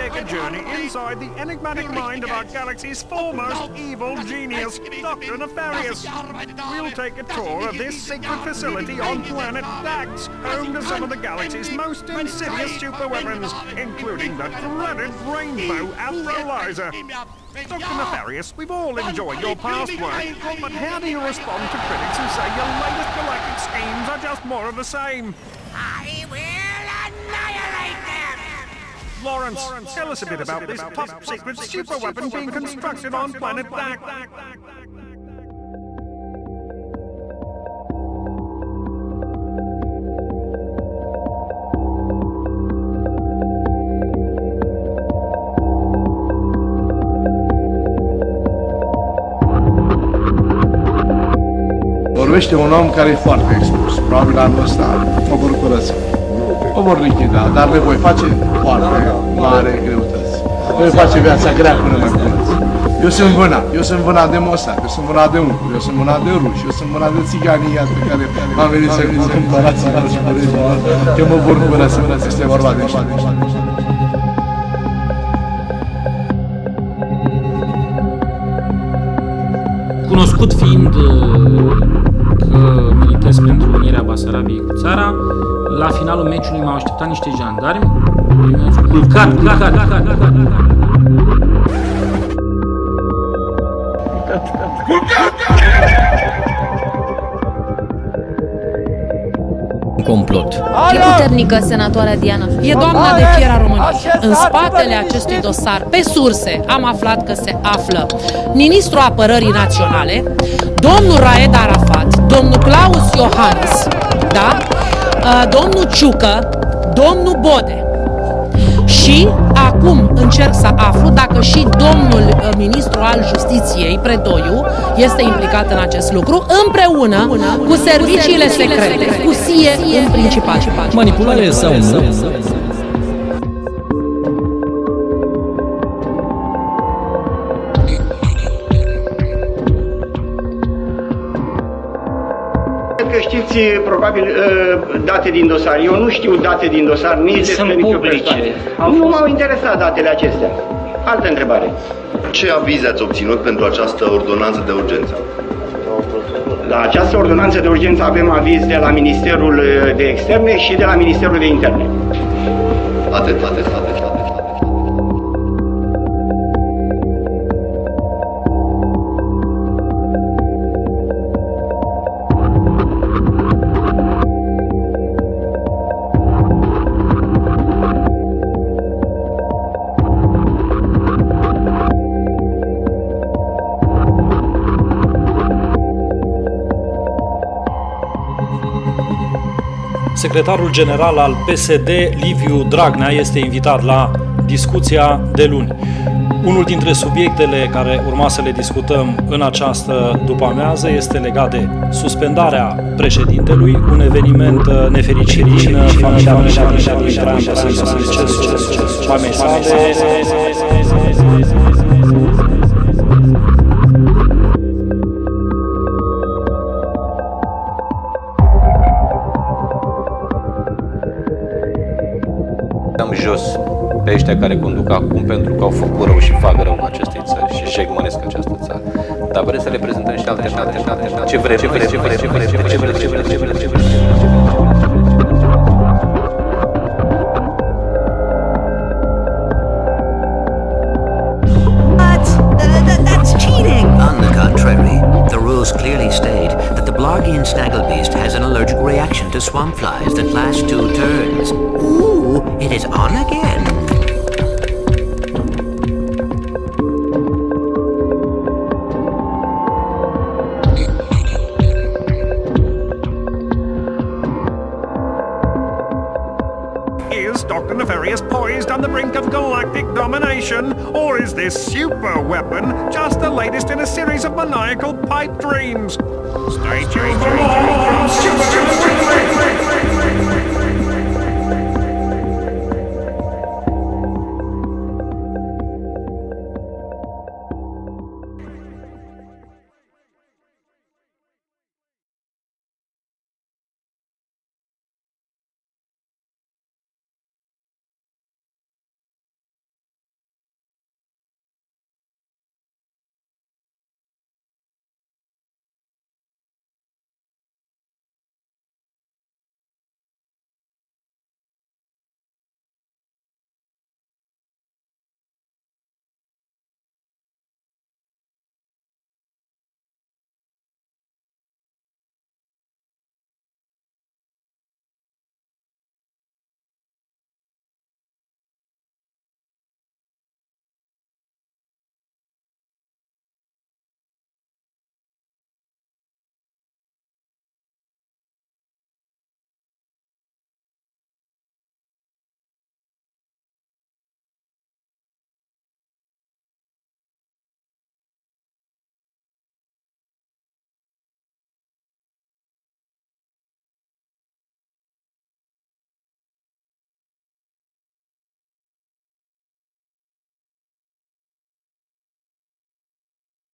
take a journey inside the enigmatic mind of our galaxy's foremost evil genius, Dr. Nefarious. We'll take a tour of this secret facility on planet Dax, home to some of the galaxy's most insidious superweapons, including the dreaded Rainbow Astralizer. Dr. Nefarious, we've all enjoyed your past work, but how do you respond to critics who say your latest galactic schemes are just more of the same? I will annihilate! Lawrence, tell us a bit about this top secret superweapon being constructed on planet Dax. Vorbește un om care e foarte expus. Probabil anul ăsta mă vor curăța. O vor lichida, dar le voi face foarte mare greutăți. Le voi face viața grea până mă curăț. Eu sunt vâna, eu sunt vâna de Mossad, eu sunt vâna de uncu, eu sunt vâna de ruși, eu sunt vâna de țiganii iată care m-am venit să mă cumpărați că mă vor curăța. Este vorba de așa. Cunoscut fiind uh, că militez pentru unirea Basarabiei cu țara, la finalul meciului m-au așteptat niște jandarmi, mi-au făcut culcat, culcat, culcat, culcat, Un complot. E puternică senatoarea Diana. E doamna de fier a României. În spatele acestui dosar, pe surse, am aflat că se află ministrul apărării naționale, domnul Raed Arafat, domnul Claus Iohannis, da? Uh, domnul Ciucă, domnul Bode. Și acum încerc să aflu dacă și domnul uh, ministru al justiției, Predoiu, este implicat în acest lucru, împreună cu serviciile secrete, cu SIE în principal. Manipulare sau nu? Știți probabil uh, date din dosar. Eu nu știu date din dosar nici despre Sunt nicio publice. persoană. Au Nu fost- m-au interesat datele acestea. Altă întrebare. Ce aviz ați obținut pentru această ordonanță de urgență? La această ordonanță de urgență avem aviz de la Ministerul uh, de Externe și de la Ministerul de Interne. Atât, atât, atât, Secretarul general al PSD, Liviu Dragnea, este invitat la discuția de luni. Unul dintre subiectele care urma să le discutăm în această după-amiază este legat de suspendarea președintelui, un eveniment uh, nefericit din uh, familia președintelui Traian Băsescu, decesul mamei sale. dăm jos pe ăștia care conduc acum pentru că au făcut rău și fac rău în acestei țări și jegmănesc această țară. Dar vrem să le prezentăm și alte, și alte, și alte, și alte. Ce vrem, ce vrem, ce vrem, ce vrem, ce vrem, ce vrem, ce vrem, ce vrem, ce vrem. What? Th- th- that's cheating! On the contrary, the rules clearly state the Snagglebeast has an allergic reaction to swamp flies that lasts two turns. Ooh, it is on again. Dr. Nefarious poised on the brink of galactic domination? Or is this super weapon just the latest in a series of maniacal pipe dreams? Stay tuned for more Super